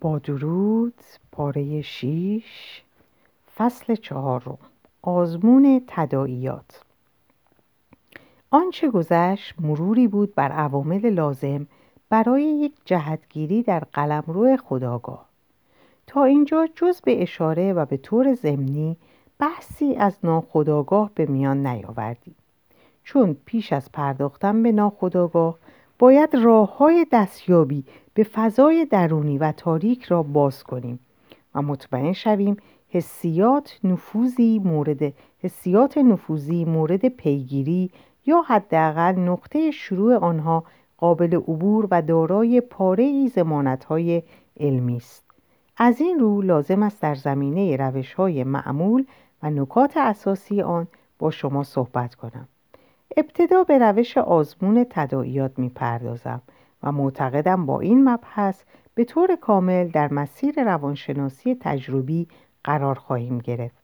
با درود پاره شیش فصل چهارم آزمون تداعیات. آنچه گذشت مروری بود بر عوامل لازم برای یک جهتگیری در قلمرو خداگاه. تا اینجا جز به اشاره و به طور ضمنی بحثی از ناخداگاه به میان نیاوردیم. چون پیش از پرداختن به ناخداگاه باید راه های دستیابی به فضای درونی و تاریک را باز کنیم و مطمئن شویم حسیات نفوذی مورد حسیات نفوذی مورد پیگیری یا حداقل نقطه شروع آنها قابل عبور و دارای پاره ای های علمی است. از این رو لازم است در زمینه روش های معمول و نکات اساسی آن با شما صحبت کنم. ابتدا به روش آزمون تداعیات می‌پردازم و معتقدم با این مبحث به طور کامل در مسیر روانشناسی تجربی قرار خواهیم گرفت.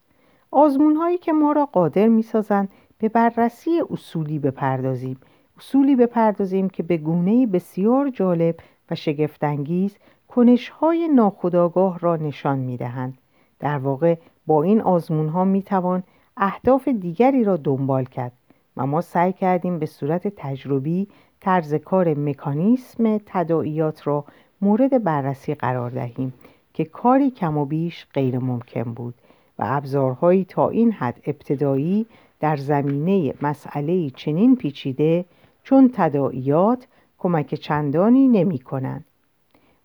آزمون هایی که ما را قادر می سازند به بررسی اصولی بپردازیم. اصولی بپردازیم که به گونه بسیار جالب و شگفتانگیز کنش های ناخودآگاه را نشان می دهند. در واقع با این آزمون ها می توان اهداف دیگری را دنبال کرد. و ما سعی کردیم به صورت تجربی طرز کار مکانیسم تداعیات را مورد بررسی قرار دهیم که کاری کم و بیش غیر ممکن بود و ابزارهایی تا این حد ابتدایی در زمینه مسئله چنین پیچیده چون تداعیات کمک چندانی نمی کنند.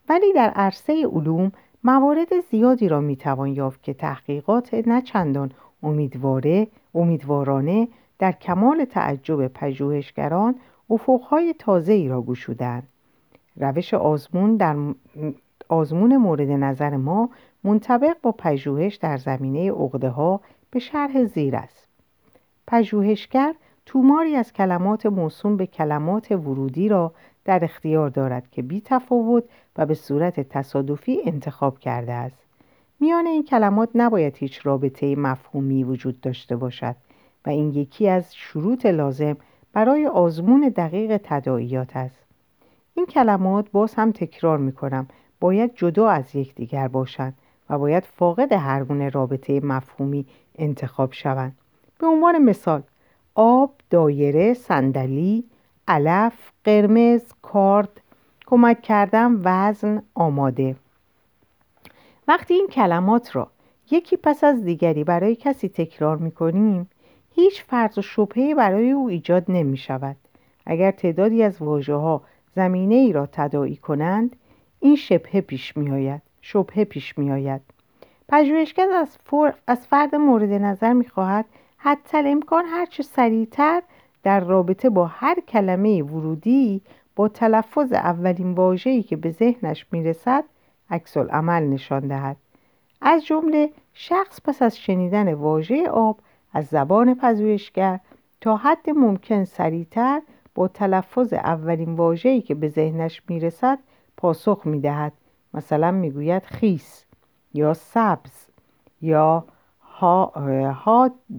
ولی در عرصه علوم موارد زیادی را می توان یافت که تحقیقات نه چندان امیدواره امیدوارانه در کمال تعجب پژوهشگران افقهای تازه ای را گشودند. روش آزمون در آزمون مورد نظر ما منطبق با پژوهش در زمینه عقده ها به شرح زیر است. پژوهشگر توماری از کلمات موسوم به کلمات ورودی را در اختیار دارد که بی تفاوت و به صورت تصادفی انتخاب کرده است. میان این کلمات نباید هیچ رابطه مفهومی وجود داشته باشد. و این یکی از شروط لازم برای آزمون دقیق تداعیات است. این کلمات باز هم تکرار می کنم باید جدا از یکدیگر باشند و باید فاقد هر گونه رابطه مفهومی انتخاب شوند. به عنوان مثال آب، دایره، صندلی، علف، قرمز، کارد، کمک کردن، وزن، آماده. وقتی این کلمات را یکی پس از دیگری برای کسی تکرار می کنیم هیچ فرض و شبهه برای او ایجاد نمی شود. اگر تعدادی از واژه ها زمینه ای را تداعی کنند این شبهه پیش می آید. شبهه پیش می آید. پژوهشگر از, از فرد مورد نظر می خواهد حتی امکان هرچه سریعتر در رابطه با هر کلمه ورودی با تلفظ اولین واژه‌ای که به ذهنش می‌رسد عکس عمل نشان دهد. از جمله شخص پس از شنیدن واژه آب از زبان پژوهشگر تا حد ممکن سریعتر با تلفظ اولین واژه‌ای که به ذهنش می‌رسد پاسخ می‌دهد. مثلا می‌گوید خیس یا سبز یا ها,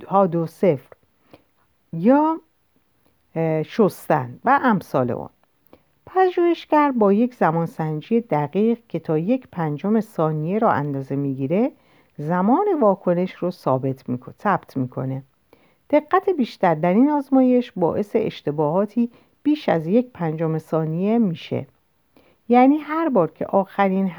ها, دو صفر یا شستن و امثال آن. پژوهشگر با یک زمانسنجی دقیق که تا یک پنجم ثانیه را اندازه می‌گیره زمان واکنش رو ثابت می‌کنه ثبت می‌کنه. دقت بیشتر در این آزمایش باعث اشتباهاتی بیش از یک پنجم ثانیه میشه. یعنی هر بار که آخرین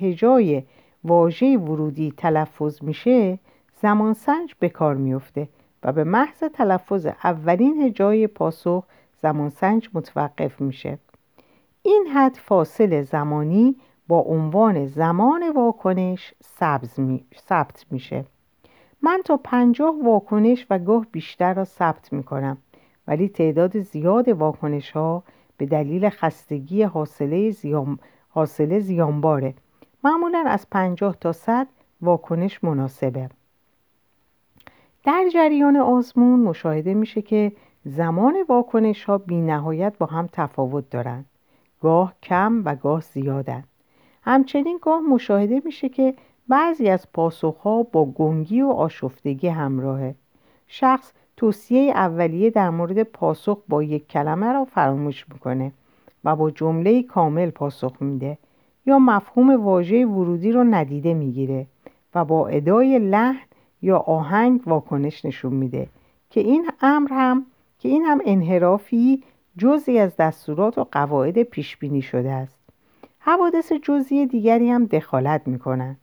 هجای واژه ورودی تلفظ میشه زمانسنج به کار میفته و به محض تلفظ اولین هجای پاسخ زمانسنج متوقف میشه. این حد فاصله زمانی با عنوان زمان واکنش ثبت میشه. من تا پنجاه واکنش و گاه بیشتر را ثبت می‌کنم ولی تعداد زیاد واکنش ها به دلیل خستگی حاصله, زیان... حاصله زیانباره. معمولا از پنجاه تا صد واکنش مناسبه. در جریان آزمون مشاهده میشه که زمان واکنش ها بی نهایت با هم تفاوت دارند. گاه کم و گاه زیادند. همچنین گاه مشاهده میشه که بعضی از پاسخها با گنگی و آشفتگی همراهه. شخص توصیه اولیه در مورد پاسخ با یک کلمه را فراموش می‌کنه و با جمله کامل پاسخ میده یا مفهوم واژه ورودی رو ندیده می‌گیره و با ادای لحن یا آهنگ واکنش نشون میده که این امر هم که این هم انحرافی جزی از دستورات و قواعد پیش بینی شده است. حوادث جزئی دیگری هم دخالت می‌کنند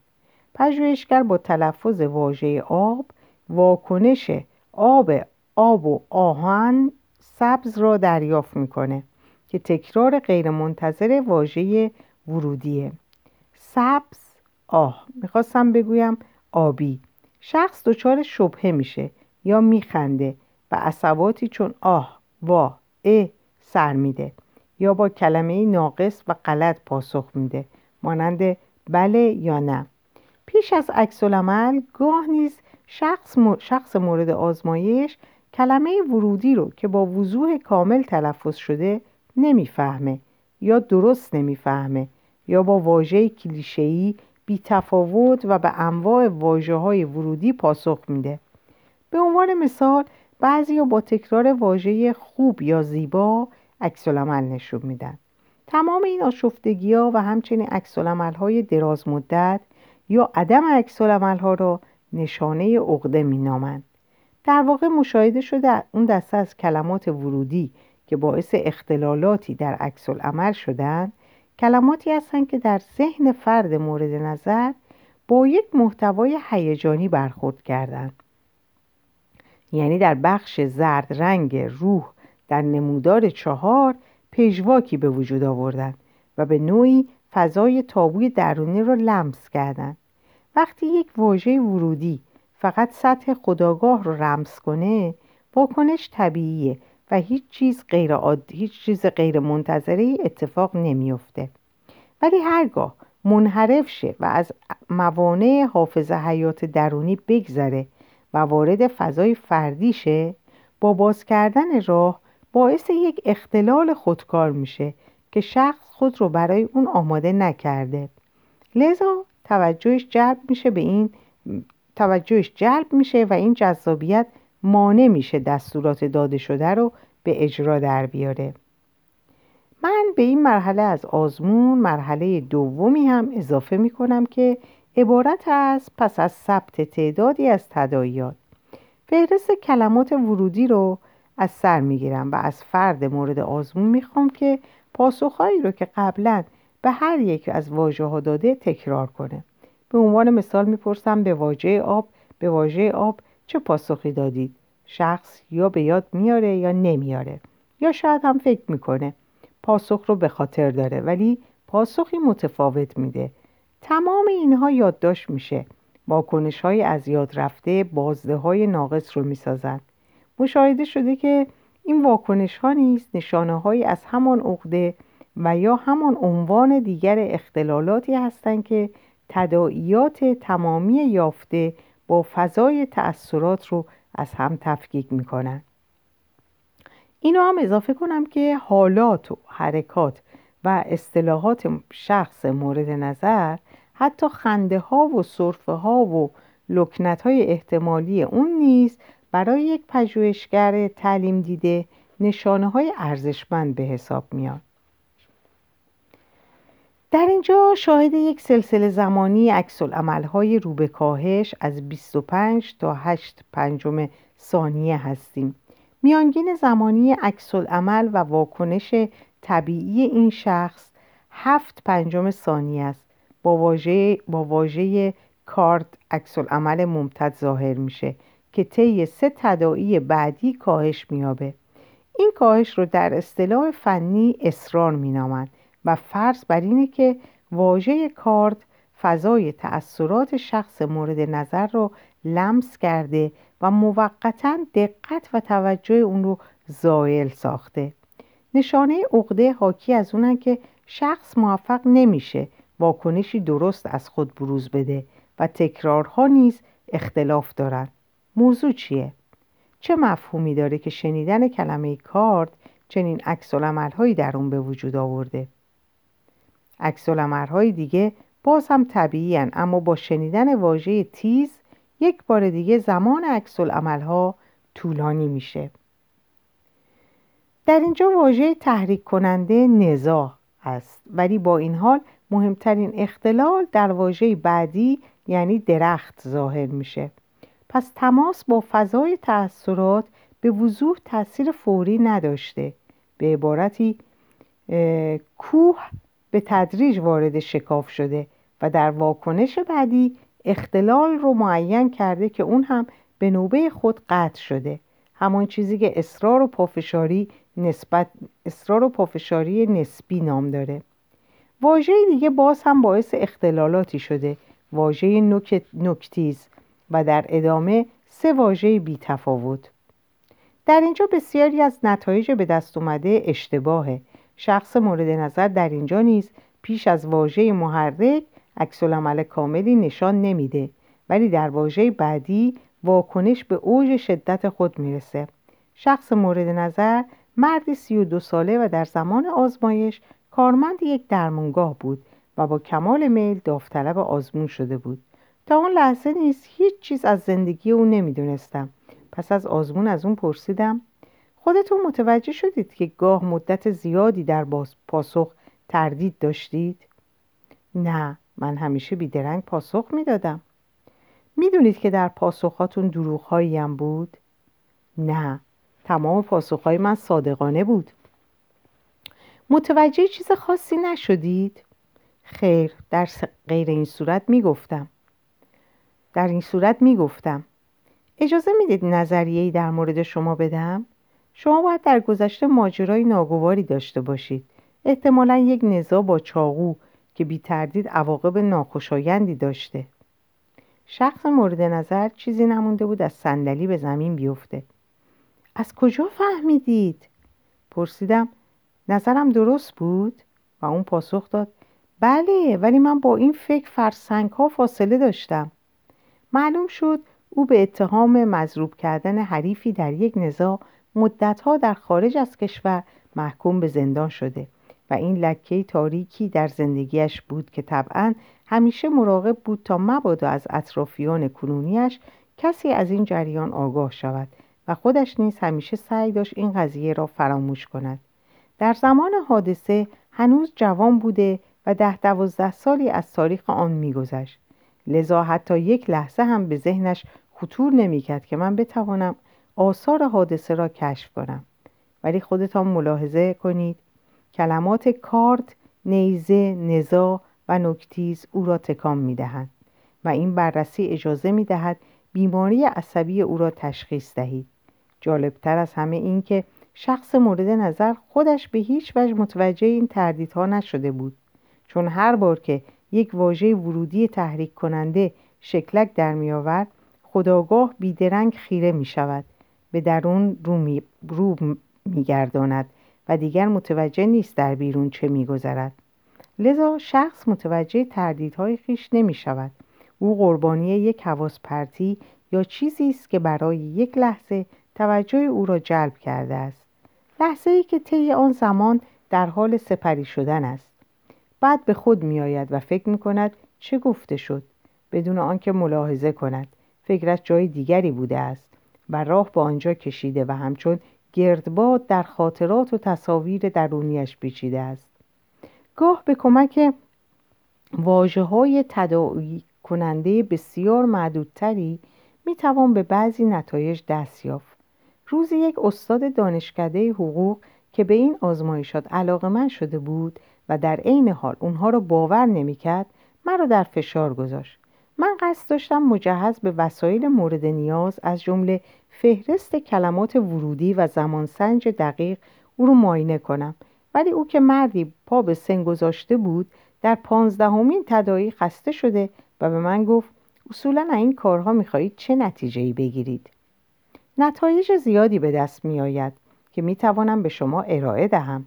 پژوهشگر با تلفظ واژه آب واکنش آب آب و آهن سبز را دریافت می‌کنه که تکرار غیرمنتظر واژه ورودیه. سبز آه می‌خواستم بگویم آبی. شخص دچار شبهه میشه یا میخنده و عصباتی چون آه وا ا سر میده. یا با کلمه ناقص و غلط پاسخ میده. مانند بله یا نه پیش از عکس العمل گاه نیز شخص, شخص مورد آزمایش کلمه ورودی رو که با وضوح کامل تلفظ شده نمی‌فهمه یا درست نمی‌فهمه یا با واژه کلیشه‌ای بی تفاوت و به انواع واجه های ورودی پاسخ میده. به عنوان مثال بعضی با تکرار واژه خوب یا زیبا عکس نشون میدن. تمام این آشفتگی ها و همچنین عکس های دراز مدت یا عدم عکس ها را نشانه عقده مینامند. در واقع مشاهده شده اون دسته از کلمات ورودی که باعث اختلالاتی در عکس العمل شدند کلماتی هستند که در ذهن فرد مورد نظر با یک محتوای هیجانی برخورد کردند. یعنی در بخش زرد رنگ روح در نمودار چهار پژواکی به وجود آوردند و به نوعی فضای تابوی درونی را لمس کردند. وقتی یک واژه ورودی فقط سطح خداگاه رو رمز کنه واکنش طبیعیه و هیچ چیز غیر هیچ چیز غیر منتظره اتفاق نمیافته. ولی هرگاه منحرف شه و از موانع حافظ حیات درونی بگذره و وارد فضای فردی شه با باز کردن راه باعث یک اختلال خودکار میشه که شخص خود رو برای اون آماده نکرده. لذا توجهش جلب میشه به این توجهش جلب میشه و این جذابیت مانع میشه دستورات داده شده رو به اجرا در بیاره. من به این مرحله از آزمون مرحله دومی هم اضافه می‌کنم که عبارت از پس از ثبت تعدادی از تداعیات. فهرست کلمات ورودی رو از سر می‌گیرم و از فرد مورد آزمون می‌خوام که پاسخهایی رو که قبلا به هر یک از واژه ها داده تکرار کنه. به عنوان مثال می‌پرسم به واژه آب به واژه آب چه پاسخی دادید؟ شخص یا به یاد میاره یا نمیاره یا شاید هم فکر می‌کنه. پاسخ رو به خاطر داره ولی پاسخی متفاوت میده. تمام اینها یادداشت میشه. واکنش های از یاد رفته بازده های ناقص رو می‌سازند مشاهده شده که این واکنش ها نیز نشانه های از همان عقده و یا همان عنوان دیگر اختلالاتی هستند که تداعیات تمامی یافته با فضای تأثیرات رو از هم تفکیک می‌کنن. اینو هم اضافه کنم که حالات و حرکات و اصطلاحات شخص مورد نظر حتی خنده ها و صرفه ها و لکنت های احتمالی اون نیز برای یک پژوهشگر تعلیم دیده نشانه های ارزشمند به حساب میاد. در اینجا شاهد یک سلسله زمانی عکس های رو کاهش از 25 تا 8 پنجم ثانیه هستیم. میانگین زمانی عکس و واکنش طبیعی این شخص هفت پنجم ثانیه است. با واژه با واژه کارت عکس عمل ممتد ظاهر میشه. که طی سه تداعی بعدی کاهش میابه این کاهش رو در اصطلاح فنی اصرار مینامند و فرض بر اینه که واژه کارد فضای تأثیرات شخص مورد نظر رو لمس کرده و موقتا دقت و توجه اون رو زائل ساخته. نشانه عقده حاکی از اونن که شخص موفق نمیشه واکنشی درست از خود بروز بده و تکرارها نیز اختلاف دارند موضوع چیه؟ چه مفهومی داره که شنیدن کلمه کارد چنین عکس هایی در اون به وجود آورده؟ عکس های دیگه باز هم طبیعی اما با شنیدن واژه تیز یک بار دیگه زمان عکس ها طولانی میشه در اینجا واژه تحریک کننده نزاع است ولی با این حال مهمترین اختلال در واژه بعدی یعنی درخت ظاهر میشه پس تماس با فضای تأثیرات به وضوح تاثیر فوری نداشته. به عبارتی کوه به تدریج وارد شکاف شده و در واکنش بعدی اختلال رو معین کرده که اون هم به نوبه خود قطع شده. همان چیزی که اصرار و پافشاری نسبت اصرار و پافشاری نسبی نام داره. واژه دیگه باز هم باعث اختلالاتی شده. واژه نکتیز. و در ادامه سه واژه بی تفاوت. در اینجا بسیاری از نتایج به دست اومده اشتباهه. شخص مورد نظر در اینجا نیز پیش از واژه محرک عکس کاملی نشان نمیده ولی در واژه بعدی واکنش به اوج شدت خود می‌رسه. شخص مورد نظر مردی سی و دو ساله و در زمان آزمایش کارمند یک درمانگاه بود و با کمال میل داوطلب آزمون شده بود. تا اون لحظه نیست هیچ چیز از زندگی او نمی‌دونستم پس از آزمون از اون پرسیدم خودتون متوجه شدید که گاه مدت زیادی در پاسخ تردید داشتید؟ نه من همیشه بیدرنگ پاسخ می‌دادم می‌دونید که در پاسخاتون دروغهایی هم بود؟ نه تمام پاسخهای من صادقانه بود متوجه چیز خاصی نشدید؟ خیر در غیر این صورت می‌گفتم در این صورت می‌گفتم. اجازه می‌دید نظریه‌ای در مورد شما بدم؟ شما باید در گذشته ماجرای ناگواری داشته باشید. احتمالا یک نزا با چاقو که بی تردید عواقب ناخوشایندی داشته. شخص مورد نظر چیزی نمونده بود از صندلی به زمین بیفته. از کجا فهمیدید؟ پرسیدم. نظرم درست بود؟ و اون پاسخ داد. بله ولی من با این فکر فرسنگ ها فاصله داشتم. معلوم شد او به اتهام مضروب کردن حریفی در یک نزاع مدتها در خارج از کشور محکوم به زندان شده و این لکه تاریکی در زندگیش بود که طبعا همیشه مراقب بود تا مبادا از اطرافیان کنونیش کسی از این جریان آگاه شود و خودش نیز همیشه سعی داشت این قضیه را فراموش کند. در زمان حادثه هنوز جوان بوده و ده دوازده سالی از تاریخ آن میگذشت. لذا حتی یک لحظه هم به ذهنش خطور نمی‌کرد که من بتوانم آثار حادثه را کشف کنم. ولی خودتان ملاحظه کنید. کلمات کارت، نیزه، نزا و نکتیز او را تکام می دهند و این بررسی اجازه می دهد بیماری عصبی او را تشخیص دهید. جالبتر از همه این که شخص مورد نظر خودش به هیچ وجه متوجه این تردیدها نشده بود. چون هر بار که یک واژه ورودی تحریک کننده شکلک در می آورد خداگاه بیدرنگ خیره می شود به درون رو می, رو می گرداند و دیگر متوجه نیست در بیرون چه می گذرد. لذا شخص متوجه تردیدهای خیش نمی شود. او قربانی یک حواس پرتی یا چیزی است که برای یک لحظه توجه او را جلب کرده است. لحظه ای که طی آن زمان در حال سپری شدن است. بعد به خود می آید و فکر می کند چه گفته شد. بدون آنکه ملاحظه کند فکرش جای دیگری بوده است و راه به آنجا کشیده و همچون گردباد در خاطرات و تصاویر درونیش پیچیده است. گاه به کمک واجه های تداعی کننده بسیار معدودتری می توان به بعضی نتایج دست یافت. روزی یک استاد دانشکده حقوق که به این آزمایشات علاقه من شده بود و در عین حال اونها را باور نمی‌کرد مرا در فشار گذاشت. من قصد داشتم مجهز به وسایل مورد نیاز از جمله فهرست کلمات ورودی و زمانسنج دقیق او رو معاینه کنم. ولی او که مردی پا به سن گذاشته بود در پانزدهمین تدایی خسته شده و به من گفت اصولا این کارها می‌خواهید چه نتیجه بگیرید؟ نتایج زیادی به دست میآید که می‌توانم به شما ارائه دهم.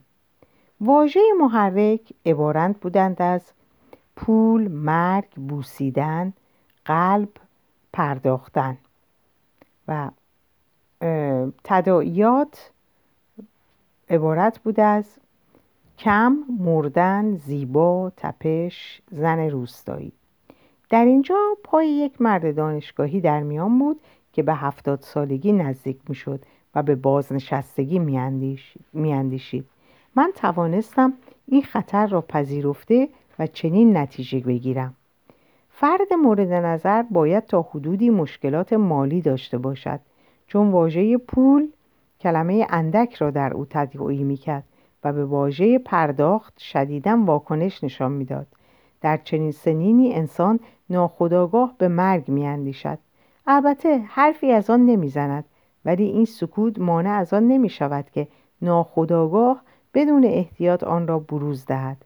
واژه محرک عبارت بودند از پول، مرگ، بوسیدن، قلب، پرداختن و تداعیات عبارت بود از کم، مردن، زیبا، تپش، زن روستایی در اینجا پای یک مرد دانشگاهی در میان بود که به هفتاد سالگی نزدیک می شد و به بازنشستگی می اندیشید. من توانستم این خطر را پذیرفته و چنین نتیجه بگیرم. فرد مورد نظر باید تا حدودی مشکلات مالی داشته باشد چون واژه پول کلمه اندک را در او تدعی می‌کرد و به واژه پرداخت شدیدا واکنش نشان می‌داد. در چنین سنینی انسان ناخداگاه به مرگ میاندیشد. البته حرفی از آن نمی‌زند ولی این سکوت مانع از آن نمی شود که ناخداگاه بدون احتیاط آن را بروز دهد.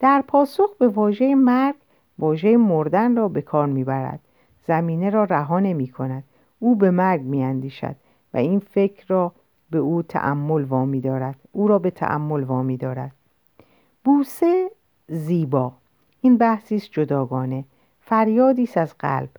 در پاسخ به واژه مرگ واژه مردن را به کار می‌برد. زمینه را رها نمی کند او به مرگ میاندیشد و این فکر را به او تعمل وامی دارد. او را به تعمل وامی دارد. بوسه زیبا. این بحثی است جداگانه. فریادی است از قلب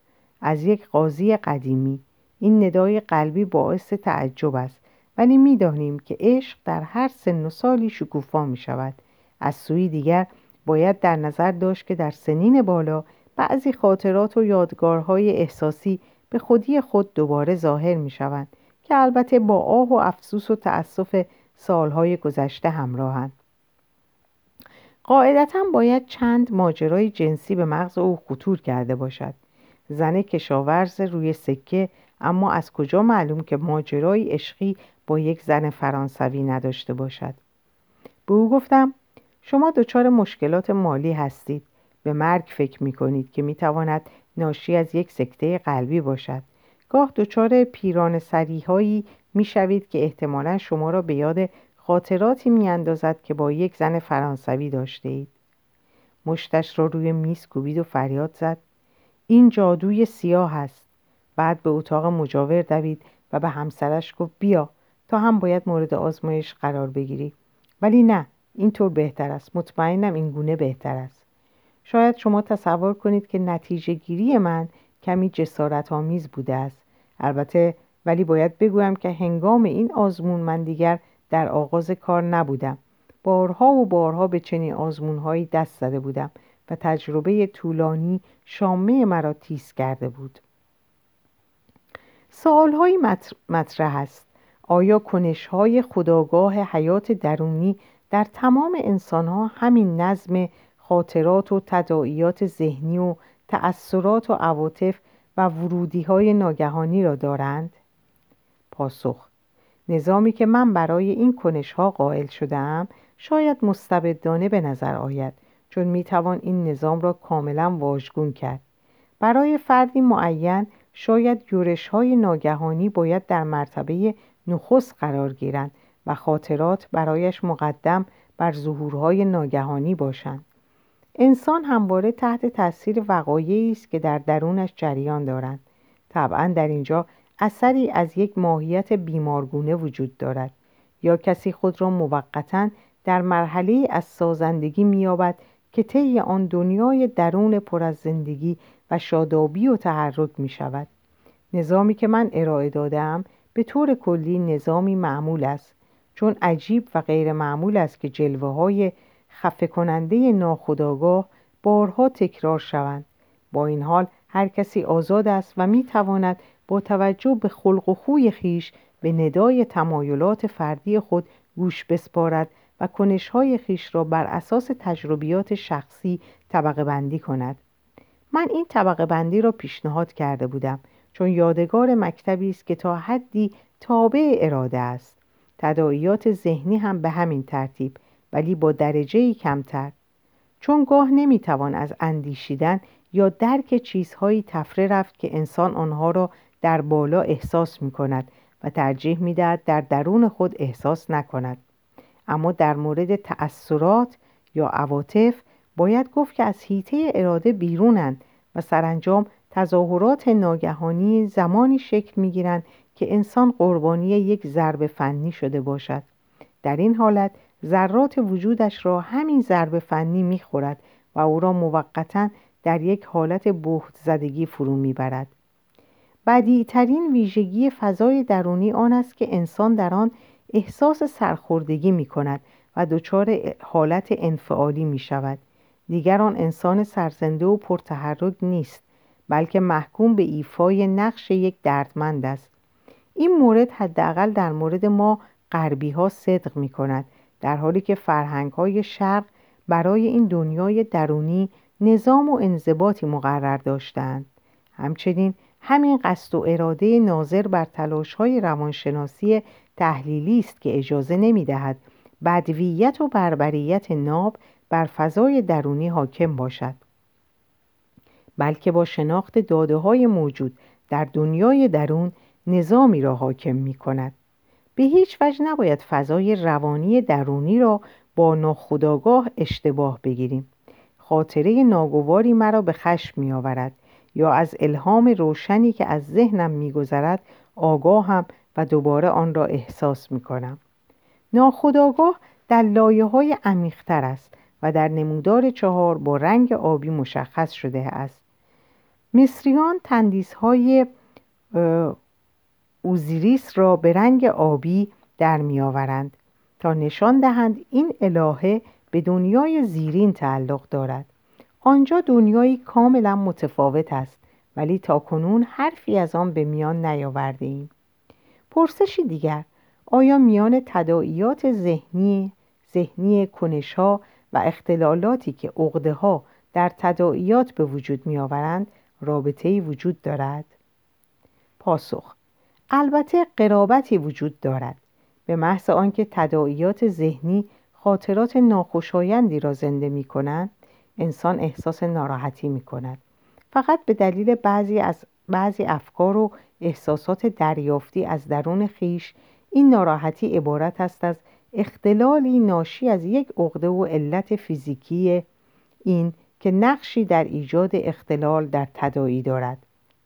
از یک قاضی قدیمی. این ندای قلبی باعث تعجب است. ولی می‌دانیم که عشق در هر سن و سالی شکوفا می شود از سوی دیگر باید در نظر داشت که در سنین بالا بعضی خاطرات و یادگارهای احساسی به خودی خود دوباره ظاهر می شوند که البته با آه و افسوس و تأسف سالهای گذشته همراهند. قاعدتا باید چند ماجرای جنسی به مغز او خطور کرده باشد. زن کشاورز روی سکه اما از کجا معلوم که ماجرای عشقی با یک زن فرانسوی نداشته باشد؟ به او گفتم شما دچار مشکلات مالی هستید. به مرگ فکر می کنید که می تواند ناشی از یک سکته قلبی باشد. گاه دچار پیران سریحایی می شوید که احتمالا شما را به یاد خاطراتی می اندازد که با یک زن فرانسوی داشته اید. مشتش را روی میز کوبید و فریاد زد. این جادوی سیاه است. بعد به اتاق مجاور دوید و به همسرش گفت بیا تا هم باید مورد آزمایش قرار بگیری. ولی نه اینطور بهتر است. مطمئنم این گونه بهتر است. شاید شما تصور کنید که نتیجه گیری من کمی جسارت آمیز بوده است. البته ولی باید بگویم که هنگام این آزمون من دیگر در آغاز کار نبودم. بارها و بارها به چنین آزمونهایی دست زده بودم و تجربه طولانی شامه مرا تیز کرده بود. سوالهایی مطرح است آیا کنشهای خداگاه حیات درونی در تمام انسانها همین نظم خاطرات و تداعیات ذهنی و تأثیرات و عواطف و ورودی های ناگهانی را دارند؟ پاسخ نظامی که من برای این کنش ها قائل شدم شاید مستبدانه به نظر آید چون می‌توان این نظام را کاملا واژگون کرد برای فردی معین شاید یورش های ناگهانی باید در مرتبه نخست قرار گیرند و خاطرات برایش مقدم بر ظهورهای ناگهانی باشند. انسان همواره تحت تاثیر وقایعی است که در درونش جریان دارند. طبعا در اینجا اثری از یک ماهیت بیمارگونه وجود دارد. یا کسی خود را موقتا در مرحله از سازندگی مییابد که طی آن دنیای درون پر از زندگی و شادابی و تحرک می شود. نظامی که من ارائه دادم به طور کلی نظامی معمول است چون عجیب و غیر معمول است که جلوه های خفه کننده ناخداگاه بارها تکرار شوند. با این حال هر کسی آزاد است و می تواند با توجه به خلق و خوی خیش به ندای تمایلات فردی خود گوش بسپارد و کنشهای خیش را بر اساس تجربیات شخصی طبقه بندی کند. من این طبقه بندی را پیشنهاد کرده بودم چون یادگار مکتبی است که تا حدی تابع اراده است. تداعیات ذهنی هم به همین ترتیب ولی با درجه کمتر. چون گاه نمی‌توان از اندیشیدن یا درک چیزهایی تفره رفت که انسان آنها را در بالا احساس می کند و ترجیح می دهد در درون خود احساس نکند. اما در مورد تأثیرات یا عواطف باید گفت که از حیطه اراده بیرونند و سرانجام تظاهرات ناگهانی زمانی شکل می گیرند که انسان قربانی یک ضرب فنی شده باشد. در این حالت ذرات وجودش را همین ضرب فنی می خورد و او را موقتا در یک حالت بهت زدگی فرو می‌برد. بدیترین ویژگی فضای درونی آن است که انسان در آن احساس سرخوردگی می کند و دچار حالت انفعالی می شود دیگر آن انسان سرزنده و پرتحرک نیست بلکه محکوم به ایفای نقش یک دردمند است. این مورد حداقل در مورد ما غربی ها صدق می کند در حالی که فرهنگ های شرق برای این دنیای درونی نظام و انضباطی مقرر داشتند همچنین همین قصد و اراده ناظر بر های روانشناسی تحلیلی است که اجازه نمی‌دهد بدویت و بربریت ناب بر فضای درونی حاکم باشد. بلکه با شناخت داده های موجود در دنیای درون نظامی را حاکم می کند به هیچ وجه نباید فضای روانی درونی را با ناخداگاه اشتباه بگیریم. خاطره ناگواری مرا به خشم می آورد یا از الهام روشنی که از ذهنم میگذرد آگاهم و دوباره آن را احساس می کنم ناخداگاه در لایه های عمیقتر است و در نمودار چهار با رنگ آبی مشخص شده است مصریان تندیس های اوزیریس را به رنگ آبی در می آورند تا نشان دهند این الهه به دنیای زیرین تعلق دارد آنجا دنیایی کاملا متفاوت است ولی تا کنون حرفی از آن به میان نیاورده ایم. پرسشی دیگر آیا میان تداعیات ذهنی ذهنی کنشها اختلالاتی که عقده ها در تداعیات به وجود می آورند رابطه وجود دارد؟ پاسخ البته قرابتی وجود دارد به محض آنکه تداعیات ذهنی خاطرات ناخوشایندی را زنده می کنند انسان احساس ناراحتی می کند فقط به دلیل بعضی از بعضی افکار و احساسات دریافتی از درون خیش این ناراحتی عبارت است از اختلالی ناشی از یک عقده و علت فیزیکی این که نقشی در ایجاد اختلال در تدایی دارد.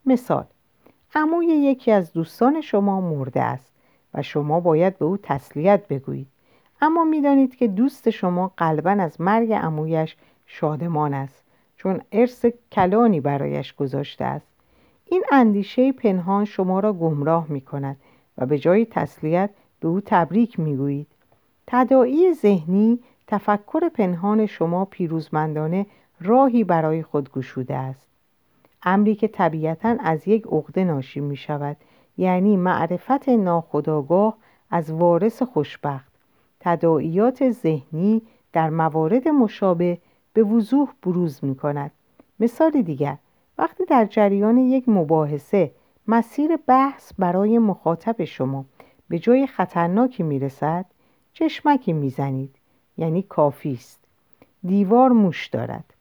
مثال عموی یکی از دوستان شما مرده است و شما باید به او تسلیت بگویید. اما می‌دانید که دوست شما قلبا از مرگ عمویش شادمان است چون ارث کلانی برایش گذاشته است. این اندیشه پنهان شما را گمراه می کند و به جای تسلیت به او تبریک می گویید تدائی ذهنی تفکر پنهان شما پیروزمندانه راهی برای خود گشوده است. امری که طبیعتا از یک عقده ناشی می شود یعنی معرفت ناخداگاه از وارث خوشبخت. تداعیات ذهنی در موارد مشابه به وضوح بروز می کند. مثال دیگر وقتی در جریان یک مباحثه مسیر بحث برای مخاطب شما به جای خطرناکی می رسد چشمکی می زنید یعنی کافی است. دیوار موش دارد.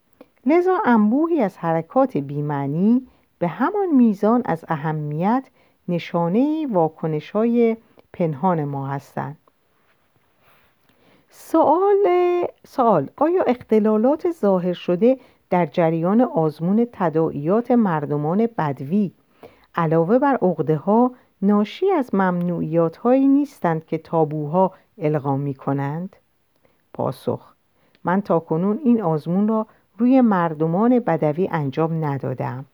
لذا انبوهی از حرکات بیمعنی به همان میزان از اهمیت نشانه واکنش های پنهان ما هستند. سوال سوال آیا اختلالات ظاهر شده در جریان آزمون تداعیات مردمان بدوی علاوه بر عقده ها ناشی از ممنوعیات هایی نیستند که تابوها القا می کنند؟ پاسخ من تا کنون این آزمون را روی مردمان بدوی انجام ندادم.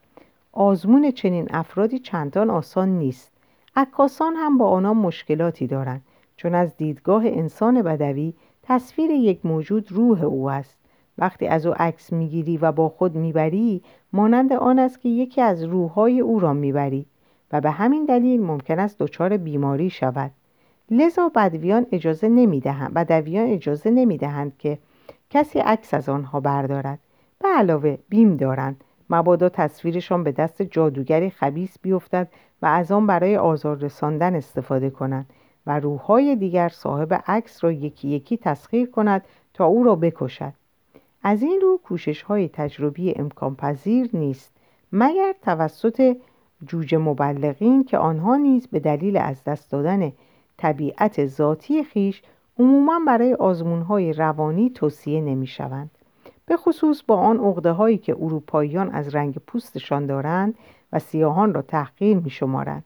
آزمون چنین افرادی چندان آسان نیست. عکاسان هم با آنها مشکلاتی دارند چون از دیدگاه انسان بدوی تصویر یک موجود روح او است. وقتی از او عکس می‌گیری و با خود می‌بری مانند آن است که یکی از روحهای او را می‌بری. و به همین دلیل ممکن است دچار بیماری شود. لذا بدویان اجازه نمی‌دهند بدویان اجازه نمی‌دهند که کسی عکس از آنها بردارد. به علاوه بیم دارند. مبادا تصویرشان به دست جادوگری خبیس بیفتد و از آن برای آزار رساندن استفاده کنند و روحهای دیگر صاحب عکس را یکی یکی تسخیر کند تا او را بکشد. از این رو کوشش های تجربی امکان پذیر نیست. مگر توسط جوجه مبلغین که آنها نیز به دلیل از دست دادن طبیعت ذاتی خیش عموما برای آزمون های روانی توصیه نمی شوند. به خصوص با آن عقده هایی که اروپاییان از رنگ پوستشان دارند و سیاهان را تحقیر می شمارند.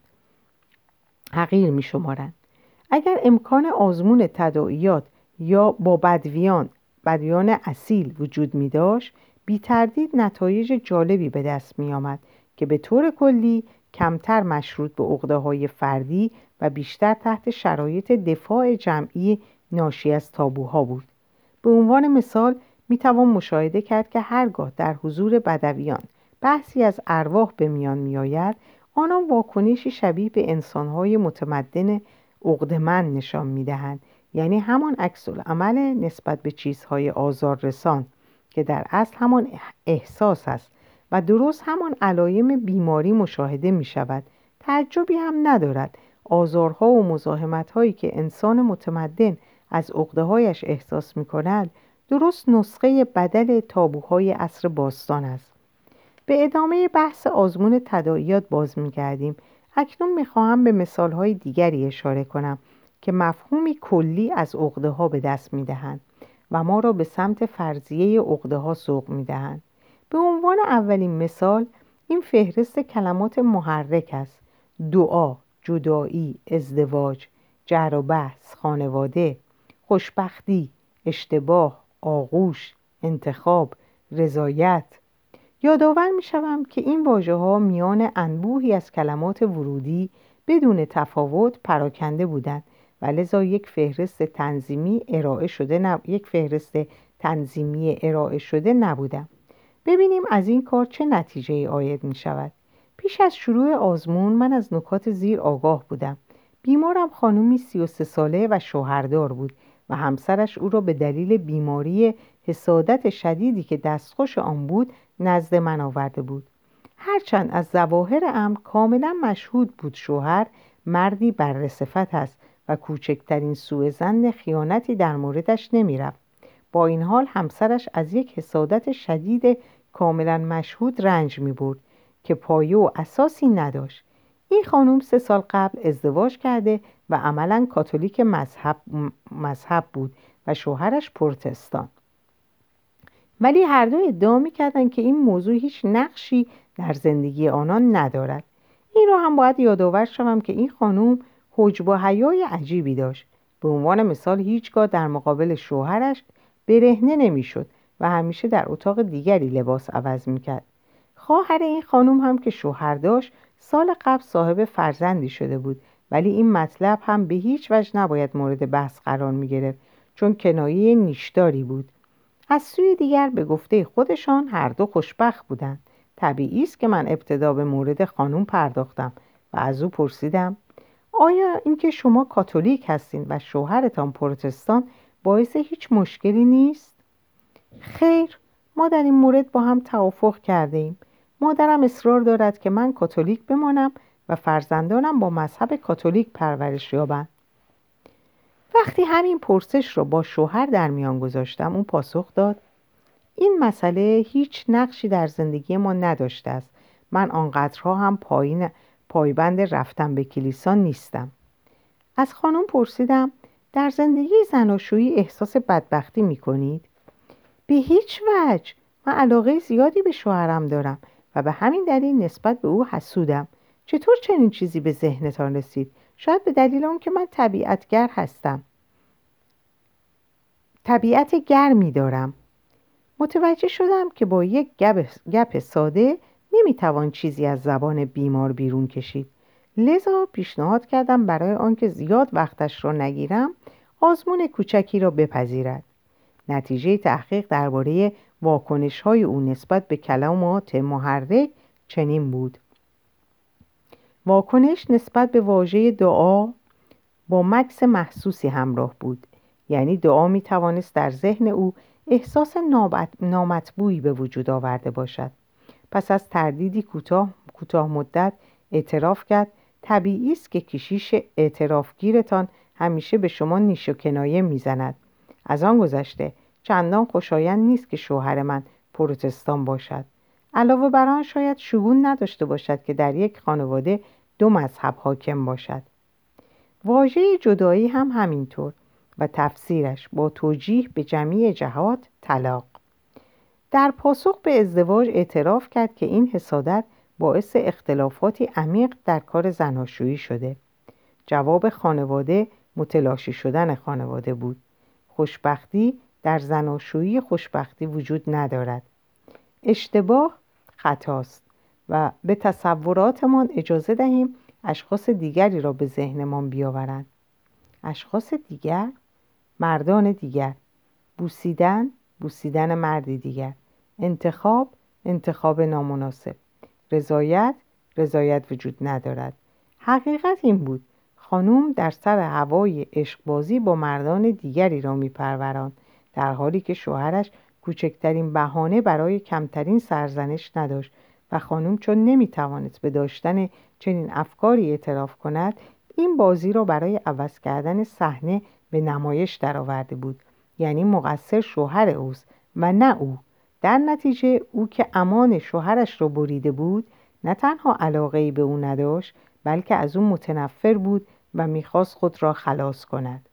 حقیر می شمارند. اگر امکان آزمون تداعیات یا با بدویان بدویان اصیل وجود می داشت بی تردید نتایج جالبی به دست می آمد که به طور کلی کمتر مشروط به عقده های فردی و بیشتر تحت شرایط دفاع جمعی ناشی از تابوها بود. به عنوان مثال می توان مشاهده کرد که هرگاه در حضور بدویان بحثی از ارواح به میان می آید آنان واکنشی شبیه به انسانهای متمدن عقدمند نشان می دهند یعنی همان عکس عمل نسبت به چیزهای آزاررسان که در اصل همان احساس است و درست همان علایم بیماری مشاهده می شود تعجبی هم ندارد. آزارها و مزاحمت هایی که انسان متمدن از عقده احساس می کند درست نسخه بدل تابوهای عصر باستان است. به ادامه بحث آزمون تداعیات باز می گردیم اکنون می خواهم به مثال های دیگری اشاره کنم که مفهومی کلی از عقده ها به دست می دهند و ما را به سمت فرضیه عقده ها سوق می دهند. به عنوان اولین مثال این فهرست کلمات محرک است. دعا، جدایی، ازدواج، جر و بحث، خانواده، خوشبختی، اشتباه، آغوش، انتخاب، رضایت. یادآور می شوم که این واژه ها میان انبوهی از کلمات ورودی بدون تفاوت پراکنده بودند و لذا یک فهرست تنظیمی ارائه شده نب... یک فهرست تنظیمی ارائه شده نبودم. ببینیم از این کار چه نتیجه ای آید می شود پیش از شروع آزمون من از نکات زیر آگاه بودم. بیمارم خانومی سی و سه ساله و شوهردار بود و همسرش او را به دلیل بیماری حسادت شدیدی که دستخوش آن بود نزد من آورده بود. هرچند از ظواهر امر کاملا مشهود بود شوهر مردی بر است و کوچکترین سوء زن خیانتی در موردش نمی‌رفت. با این حال همسرش از یک حسادت شدید کاملا مشهود رنج می برد که پایه و اساسی نداشت. این خانم سه سال قبل ازدواج کرده و عملا کاتولیک مذهب, مذهب بود و شوهرش پروتستان. ولی هر دو ادعا می‌کردند که این موضوع هیچ نقشی در زندگی آنان ندارد. این را هم باید یادآور شوم که این خانم حجب و حیای عجیبی داشت. به عنوان مثال هیچگاه در مقابل شوهرش برهنه نمی‌شد و همیشه در اتاق دیگری لباس عوض می‌کرد. خواهر این خانم هم که شوهر داشت سال قبل صاحب فرزندی شده بود ولی این مطلب هم به هیچ وجه نباید مورد بحث قرار می گرفت چون کنایه نیشداری بود. از سوی دیگر به گفته خودشان هر دو خوشبخت بودند. طبیعی است که من ابتدا به مورد خانم پرداختم و از او پرسیدم آیا اینکه شما کاتولیک هستین و شوهرتان پروتستان باعث هیچ مشکلی نیست؟ خیر ما در این مورد با هم توافق کرده ایم مادرم اصرار دارد که من کاتولیک بمانم و فرزندانم با مذهب کاتولیک پرورش یابند. وقتی همین پرسش را با شوهر در میان گذاشتم اون پاسخ داد این مسئله هیچ نقشی در زندگی ما نداشته است. من آنقدرها هم پایین پایبند رفتن به کلیسا نیستم. از خانم پرسیدم در زندگی زناشویی احساس بدبختی می کنید؟ به هیچ وجه. من علاقه زیادی به شوهرم دارم و به همین دلیل نسبت به او حسودم. چطور چنین چیزی به ذهنتان رسید؟ شاید به دلیل اون که من طبیعتگر هستم. طبیعت گرمی دارم. متوجه شدم که با یک گپ ساده نمی‌توان چیزی از زبان بیمار بیرون کشید. لذا پیشنهاد کردم برای آنکه زیاد وقتش را نگیرم آزمون کوچکی را بپذیرد. نتیجه تحقیق درباره واکنش های او نسبت به کلمات محرک چنین بود. واکنش نسبت به واژه دعا با مکس محسوسی همراه بود. یعنی دعا می توانست در ذهن او احساس نامطبوعی به وجود آورده باشد. پس از تردیدی کوتاه کوتاه مدت اعتراف کرد طبیعی است که کشیش اعترافگیرتان همیشه به شما نیش و کنایه می‌زند. از آن گذشته چندان خوشایند نیست که شوهر من پروتستان باشد. علاوه بر آن شاید شگون نداشته باشد که در یک خانواده دو مذهب حاکم باشد. واژه جدایی هم همینطور و تفسیرش با توجیه به جمعی جهات طلاق. در پاسخ به ازدواج اعتراف کرد که این حسادت باعث اختلافاتی عمیق در کار زناشویی شده. جواب خانواده متلاشی شدن خانواده بود. خوشبختی در زناشویی خوشبختی وجود ندارد. اشتباه خطاست و به تصوراتمان اجازه دهیم اشخاص دیگری را به ذهنمان بیاورند. اشخاص دیگر؟ مردان دیگر. بوسیدن؟ بوسیدن مردی دیگر. انتخاب؟ انتخاب نامناسب. رضایت رضایت وجود ندارد. حقیقت این بود خانوم در سر هوای عشقبازی با مردان دیگری را میپروراند در حالی که شوهرش کوچکترین بهانه برای کمترین سرزنش نداشت و خانم چون نمی‌توانست به داشتن چنین افکاری اعتراف کند این بازی را برای عوض کردن صحنه به نمایش درآورده بود یعنی مقصر شوهر اوست و نه او. در نتیجه او که امان شوهرش را بریده بود نه تنها علاقه به او نداشت بلکه از او متنفر بود و می‌خواست خود را خلاص کند.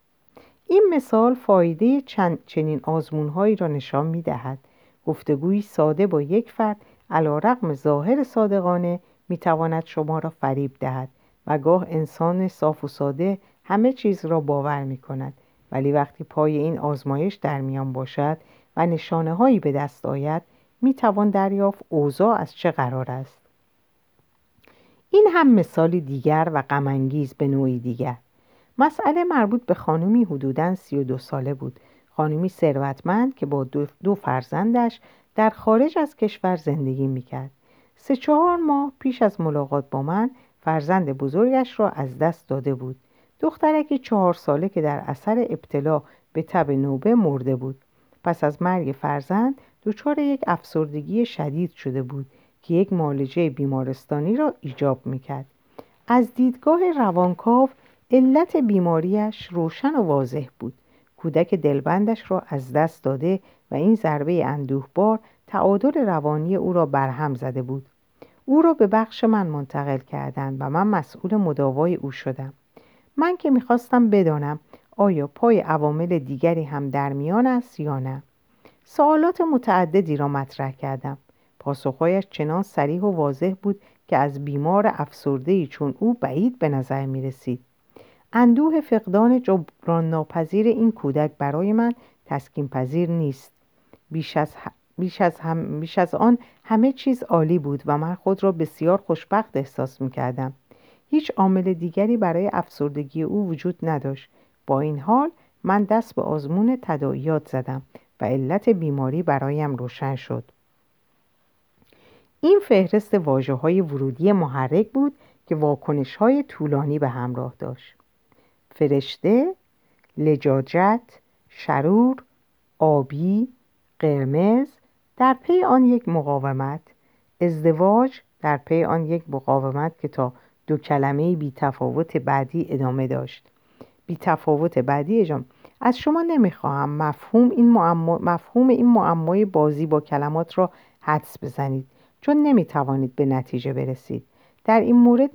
این مثال فایده چند چنین آزمونهایی را نشان می‌دهد. گفتگوی ساده با یک فرد علا رقم ظاهر صادقانه می‌تواند شما را فریب دهد و گاه انسان صاف و ساده همه چیز را باور می کند ولی وقتی پای این آزمایش در میان باشد و نشانه هایی به دست آید می توان دریافت اوضاع از چه قرار است. این هم مثال دیگر و غمانگیز به نوعی دیگر. مسئله مربوط به خانمی حدوداً سی و دو ساله بود. خانمی ثروتمند که با دو, فرزندش در خارج از کشور زندگی می‌کرد. سه چهار ماه پیش از ملاقات با من فرزند بزرگش را از دست داده بود. دخترک چهار ساله که در اثر ابتلا به تب نوبه مرده بود. پس از مرگ فرزند دچار یک افسردگی شدید شده بود که یک معالجه بیمارستانی را ایجاب می‌کرد. از دیدگاه روانکاو علت بیماریش روشن و واضح بود. کودک دلبندش را از دست داده و این ضربه اندوهبار تعادل روانی او را برهم زده بود. او را به بخش من منتقل کردند و من مسئول مداوای او شدم. من که می‌خواستم بدانم آیا پای عوامل دیگری هم در میان است یا نه؟ سوالات متعددی را مطرح کردم. پاسخهایش چنان سریح و واضح بود که از بیمار افسردهی چون او بعید به نظر می رسید. اندوه فقدان جبران ناپذیر این کودک برای من تسکین پذیر نیست. بیش از, بیش, از هم... بیش از آن همه چیز عالی بود و من خود را بسیار خوشبخت احساس می کردم هیچ عامل دیگری برای افسردگی او وجود نداشت. با این حال من دست به آزمون تداعیات زدم و علت بیماری برایم روشن شد. این فهرست واجه های ورودی محرک بود که واکنش های طولانی به همراه داشت. فرشته، لجاجت، شرور، آبی، قرمز در پی آن یک مقاومت ازدواج در پی آن یک مقاومت که تا دو کلمه بی تفاوت بعدی ادامه داشت. بی تفاوت بعدی اجام از شما نمی‌خواهم مفهوم این, معما... مفهوم این معمای بازی با کلمات را حدس بزنید چون نمی‌توانید به نتیجه برسید. در این مورد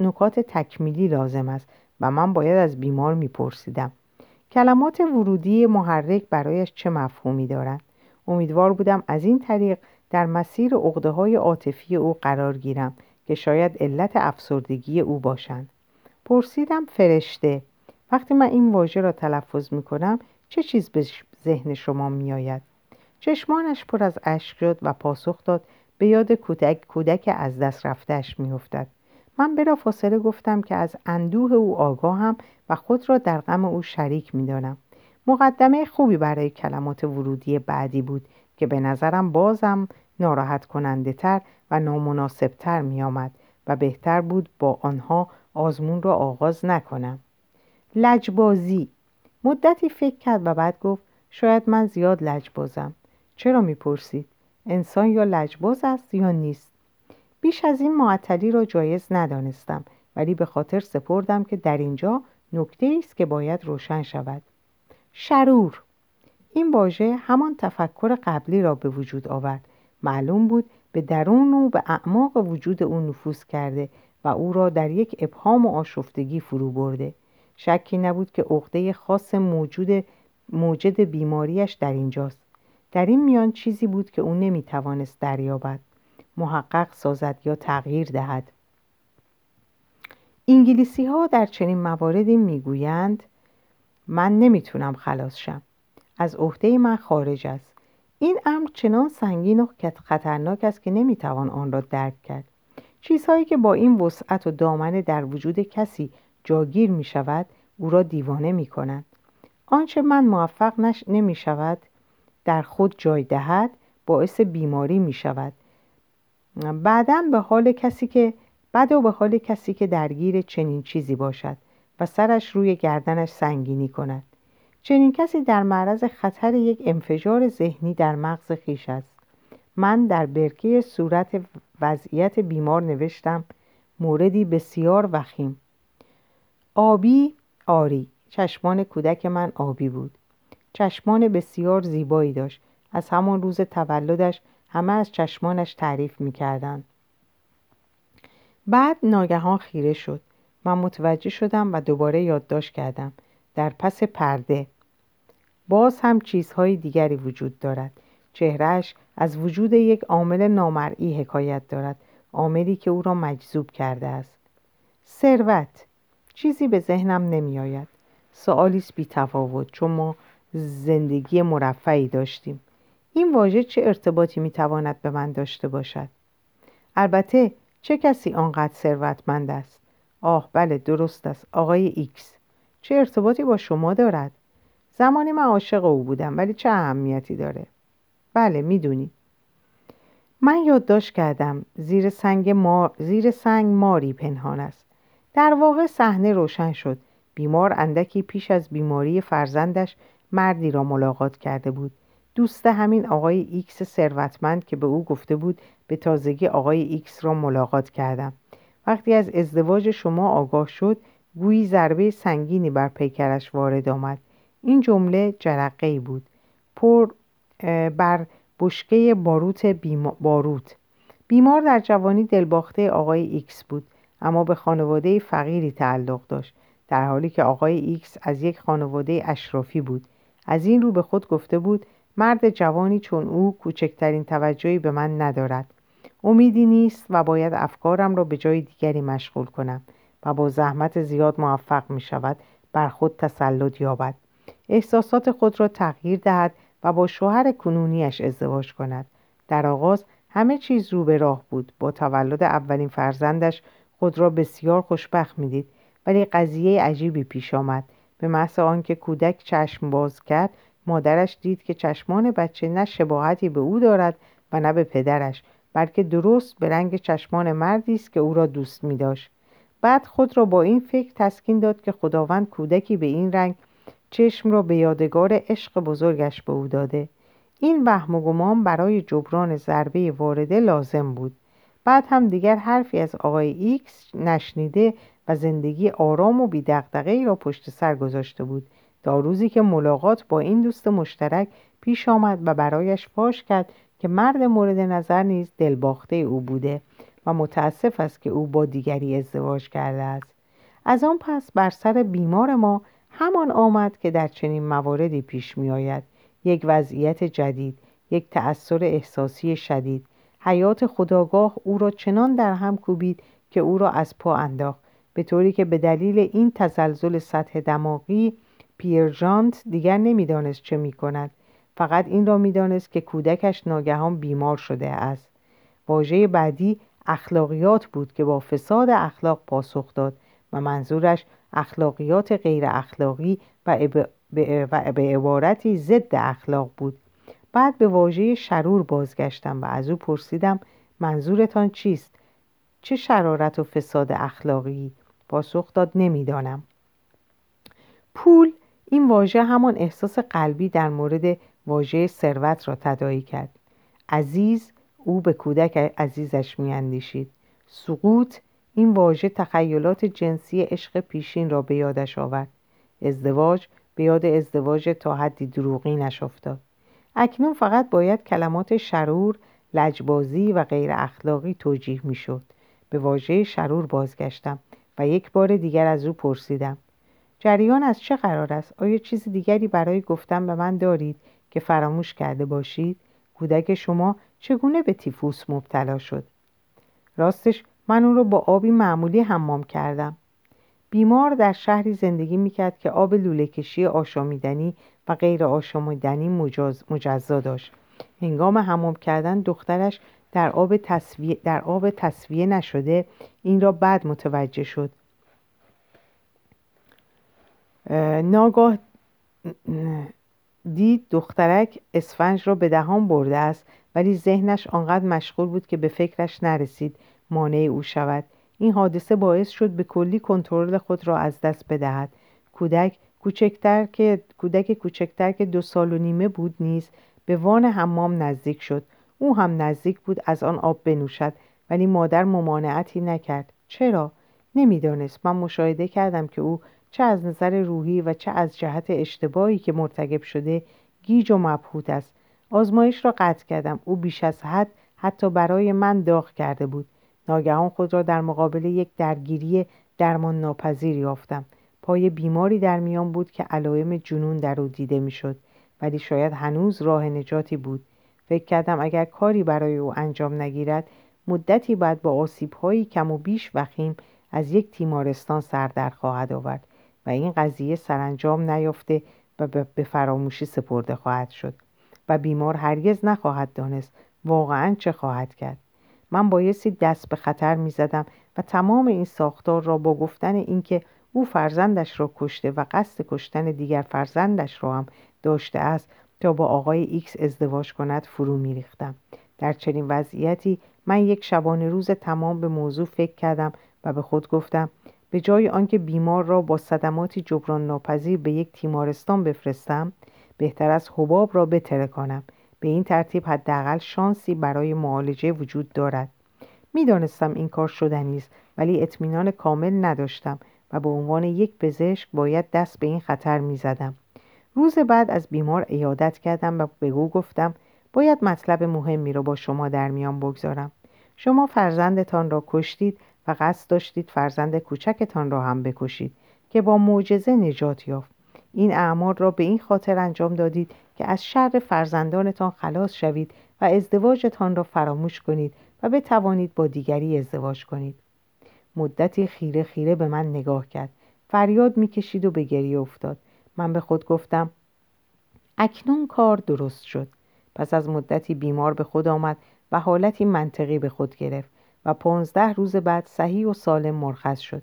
نکات تکمیلی لازم است و من باید از بیمار میپرسیدم. کلمات ورودی محرک برایش چه مفهومی دارند؟ امیدوار بودم از این طریق در مسیر عقده های عاطفی او قرار گیرم که شاید علت افسردگی او باشند. پرسیدم فرشته وقتی من این واژه را تلفظ می کنم چه چیز به ذهن شما می آید؟ چشمانش پر از اشک شد و پاسخ داد به یاد کودک کودک از دست رفتهش می افتد. من برا فاصله گفتم که از اندوه او آگاهم و خود را در غم او شریک می دانم. مقدمه خوبی برای کلمات ورودی بعدی بود که به نظرم بازم ناراحت کننده تر و نامناسب تر می آمد و بهتر بود با آنها آزمون را آغاز نکنم. لجبازی. مدتی فکر کرد و بعد گفت شاید من زیاد لجبازم. چرا می‌پرسید؟ انسان یا لجباز است یا نیست؟ بیش از این معطلی را جایز ندانستم ولی به خاطر سپردم که در اینجا نکته است که باید روشن شود. شرور. این واژه همان تفکر قبلی را به وجود آورد. معلوم بود به درون و به اعماق وجود او نفوذ کرده و او را در یک ابهام و آشفتگی فرو برده. شکی نبود که عقده خاص موجود موجد بیماریش در اینجاست. در این میان چیزی بود که او نمی‌توانست دریابد. محقق سازد یا تغییر دهد. انگلیسی ها در چنین مواردی می‌گویند من نمی‌تونم خلاص شم. از عهده من خارج است. این امر چنان سنگین و خطرناک است که نمی‌توان آن را درک کرد. چیزهایی که با این وسعت و دامنه در وجود کسی جاگیر می شود او را دیوانه می کند. آنچه من موفق نش نمی شود در خود جای دهد باعث بیماری می شود. بعدا به حال کسی که بعد به حال کسی که درگیر چنین چیزی باشد و سرش روی گردنش سنگینی کند. چنین کسی در معرض خطر یک انفجار ذهنی در مغز خیش است. من در برکه صورت وضعیت بیمار نوشتم موردی بسیار وخیم. آبی آری. چشمان کودک من آبی بود. چشمان بسیار زیبایی داشت. از همان روز تولدش همه از چشمانش تعریف می‌کردند. بعد ناگهان خیره شد. من متوجه شدم و دوباره یادداشت کردم. در پس پرده. باز هم چیزهای دیگری وجود دارد. چهره‌اش از وجود یک عامل نامرئی حکایت دارد. عاملی که او را مجذوب کرده است. ثروت. چیزی به ذهنم نمی آید سوالیست بی تفاوت چون ما زندگی مرفهی داشتیم. این واژه چه ارتباطی می تواند به من داشته باشد؟ البته چه کسی آنقدر ثروتمند است؟ آه بله درست است. آقای ایکس چه ارتباطی با شما دارد؟ زمانی من عاشق او بودم ولی چه اهمیتی داره؟ بله می‌دونی. من یادداشت کردم زیر سنگ, مار... زیر سنگ ماری پنهان است. در واقع صحنه روشن شد. بیمار اندکی پیش از بیماری فرزندش مردی را ملاقات کرده بود. دوست همین آقای ایکس ثروتمند که به او گفته بود به تازگی آقای ایکس را ملاقات کردم. وقتی از ازدواج شما آگاه شد گویی ضربه سنگینی بر پیکرش وارد آمد. این جمله جرقه بود. پر بر بشکه باروت باروت. بیمار در جوانی دلباخته آقای ایکس بود. اما به خانواده فقیری تعلق داشت در حالی که آقای ایکس از یک خانواده اشرافی بود. از این رو به خود گفته بود مرد جوانی چون او کوچکترین توجهی به من ندارد. امیدی نیست و باید افکارم را به جای دیگری مشغول کنم و با زحمت زیاد موفق می شود بر خود تسلط یابد. احساسات خود را تغییر دهد و با شوهر کنونیش ازدواج کند. در آغاز همه چیز رو به راه بود. با تولد اولین فرزندش خود را بسیار خوشبخت می‌دید. ولی قضیه عجیبی پیش آمد. به محض آنکه کودک چشم باز کرد مادرش دید که چشمان بچه نه شباهتی به او دارد و نه به پدرش بلکه درست به رنگ چشمان مردی است که او را دوست می داشت. بعد خود را با این فکر تسکین داد که خداوند کودکی به این رنگ چشم را به یادگار عشق بزرگش به او داده. این وهم و گمان برای جبران ضربه وارده لازم بود. بعد هم دیگر حرفی از آقای ایکس نشنیده و زندگی آرام و بی‌دغدغه را پشت سر گذاشته بود. تا روزی که ملاقات با این دوست مشترک پیش آمد و برایش فاش کرد که مرد مورد نظر نیز دلباخته او بوده و متاسف است که او با دیگری ازدواج کرده است. از آن پس بر سر بیمار ما همان آمد که در چنین مواردی پیش می آید یک وضعیت جدید یک تأثیر احساسی شدید. حیات خداگاه او را چنان در هم کوبید که او را از پا انداخت. به طوری که به دلیل این تزلزل سطح دماغی پیرژانت دیگر نمی‌دانست چه می کند فقط این را می‌دانست که کودکش ناگهان بیمار شده است. واژه بعدی اخلاقیات بود که با فساد اخلاق پاسخ داد و منظورش اخلاقیات غیر اخلاقی و به عبارتی ضد اخلاق بود. بعد به واژه شرور بازگشتم و از او پرسیدم منظورتان چیست؟ چه شرارت و فساد اخلاقی؟ پاسخ داد نمی‌دانم. پول این واژه همان احساس قلبی در مورد واژه ثروت را تدایی کرد. عزیز او به کودک عزیزش میاندیشید. سقوط این واژه تخیلات جنسی عشق پیشین را به یادش آورد. ازدواج به یاد ازدواج تا حدی دروغینش افتاد اکنون فقط باید کلمات شرور لجبازی و غیر اخلاقی توجیه می‌شد. به واژه شرور بازگشتم و یک بار دیگر از او پرسیدم جریان از چه قرار است؟ آیا چیز دیگری برای گفتن به من دارید که فراموش کرده باشید؟ کودک شما چگونه به تیفوس مبتلا شد؟ راستش من اون رو با آبی معمولی حمام کردم. بیمار در شهری زندگی می‌کرد که آب لوله کشی آشامیدنی و غیر آشامیدنی مجزا داشت. هنگام حمام کردن دخترش در آب تصویه, در آب تصویه نشده این را بعد متوجه شد. ناگاه دید دخترک اسفنج را به دهان برده است ولی ذهنش آنقدر مشغول بود که به فکرش نرسید مانع او شود. این حادثه باعث شد به کلی کنترل خود را از دست بدهد. کودک کوچکتر که کودک کوچکتر که دو سال و نیمه بود نیز به وان حمام نزدیک شد. او هم نزدیک بود از آن آب بنوشد ولی مادر ممانعتی نکرد. چرا؟ نمی‌دانست. من مشاهده کردم که او چه از نظر روحی و چه از جهت اشتباهی که مرتکب شده گیج و مبهوت است. آزمایش را قطع کردم. او بیش از حد حتی برای من داغ کرده بود. ناگهان خود را در مقابل یک درگیری درمان ناپذیر یافتم. پای بیماری در میان بود که علائم جنون در او دیده می‌شد ولی شاید هنوز راه نجاتی بود. فکر کردم اگر کاری برای او انجام نگیرد مدتی بعد با آسیبهایی کم و بیش وخیم از یک تیمارستان سردر خواهد آورد و این قضیه سرانجام نیافته و به فراموشی سپرده خواهد شد و بیمار هرگز نخواهد دانست واقعا چه خواهد کرد. من بایستی دست به خطر می زدم و تمام این ساختار را با گفتن اینکه او فرزندش را کشته و قصد کشتن دیگر فرزندش را هم داشته است تا با آقای ایکس ازدواج کند فرو می ریختم. در چنین وضعیتی من یک شبانه روز تمام به موضوع فکر کردم و به خود گفتم به جای آنکه بیمار را با صدماتی جبران ناپذیر به یک تیمارستان بفرستم بهتر است حباب را بترکانم به این ترتیب حداقل شانسی برای معالجه وجود دارد. می‌دانستم این کار شدنی است ولی اطمینان کامل نداشتم. و به عنوان یک پزشک باید دست به این خطر می‌زدم. روز بعد از بیمار ایادت کردم و به او گفتم باید مطلب مهمی را با شما در میان بگذارم. شما فرزندتان را کشتید و قصد داشتید فرزند کوچکتان را هم بکشید که با معجزه نجات یافت. این اعمال را به این خاطر انجام دادید که از شر فرزندانتان خلاص شوید و ازدواجتان را فراموش کنید و بتوانید با دیگری ازدواج کنید. مدتی خیره خیره به من نگاه کرد. فریاد می‌کشید و به گریه افتاد. من به خود گفتم اکنون کار درست شد. پس از مدتی بیمار به خود آمد و حالتی منطقی به خود گرفت و پانزده روز بعد صحیح و سالم مرخص شد.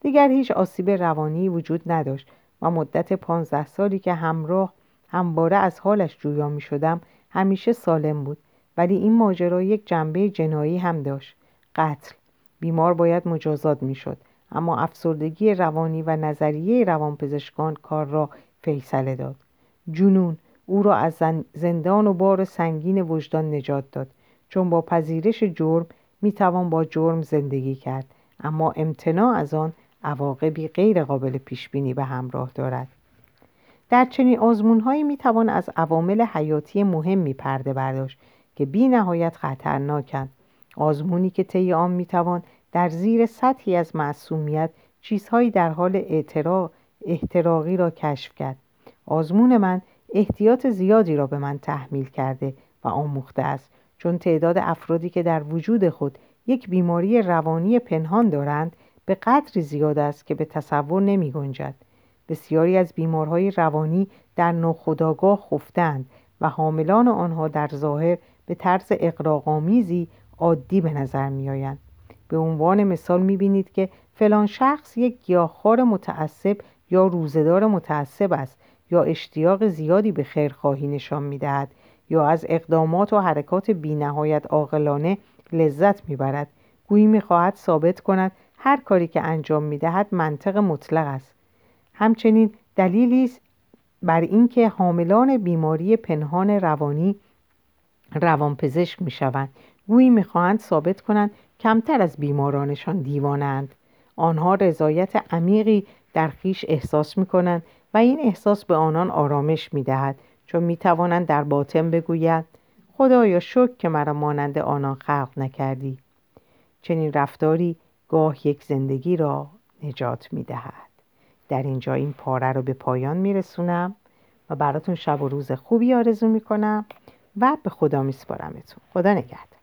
دیگر هیچ آسیب روانی وجود نداشت و مدت پانزده سالی که همراه همواره از حالش جویا می شدم همیشه سالم بود ولی این ماجرا یک جنبه جنایی هم داشت. قتل بیمار باید مجازات می شد اما افسردگی روانی و نظریه روانپزشکان کار را فیصله داد. جنون او را از زندان و بار سنگین وجدان نجات داد. چون با پذیرش جرم می توان با جرم زندگی کرد. اما امتناع از آن عواقبی غیر قابل پیش بینی به همراه دارد. در چنین آزمونهایی می توان از عوامل حیاتی مهمی پرده برداشت که بی نهایت خطرناکند. آزمونی که طی آن می توان در زیر سطحی از معصومیت چیزهایی در حال احتراقی را کشف کرد آزمون من احتیاط زیادی را به من تحمیل کرده و آموخته است چون تعداد افرادی که در وجود خود یک بیماری روانی پنهان دارند به قدری زیاد است که به تصور نمی گنجد. بسیاری از بیمارهای روانی در ناخودآگاه خفتند و حاملان آنها در ظاهر به طرز اقراقامیزی عادی به نظر می آیند. به عنوان مثال می بینید که فلان شخص یک گیاهخوار متعصب یا روزدار متعصب است یا اشتیاق زیادی به خیرخواهی نشان می دهد یا از اقدامات و حرکات بینهایت عاقلانه لذت می‌برد. گویی می‌خواهد ثابت کند هر کاری که انجام می‌دهد منطق مطلق است. همچنین دلیلی است بر اینکه حاملان بیماری پنهان روانی روانپزشک می‌شوند. گویی می‌خواهند ثابت کنند کمتر از بیمارانشان دیوانند. آنها رضایت عمیقی در خیش احساس می‌کنند و این احساس به آنان آرامش می‌دهد چون می‌توانند در باطن بگویند خدایا شکر که مرا مانند آنان خلق نکردی. چنین رفتاری گاه یک زندگی را نجات می‌دهد. در اینجا این پاره رو به پایان میرسونم و براتون شب و روز خوبی آرزو می‌کنم و به خدا میسپارمتون. خدا نگهدار.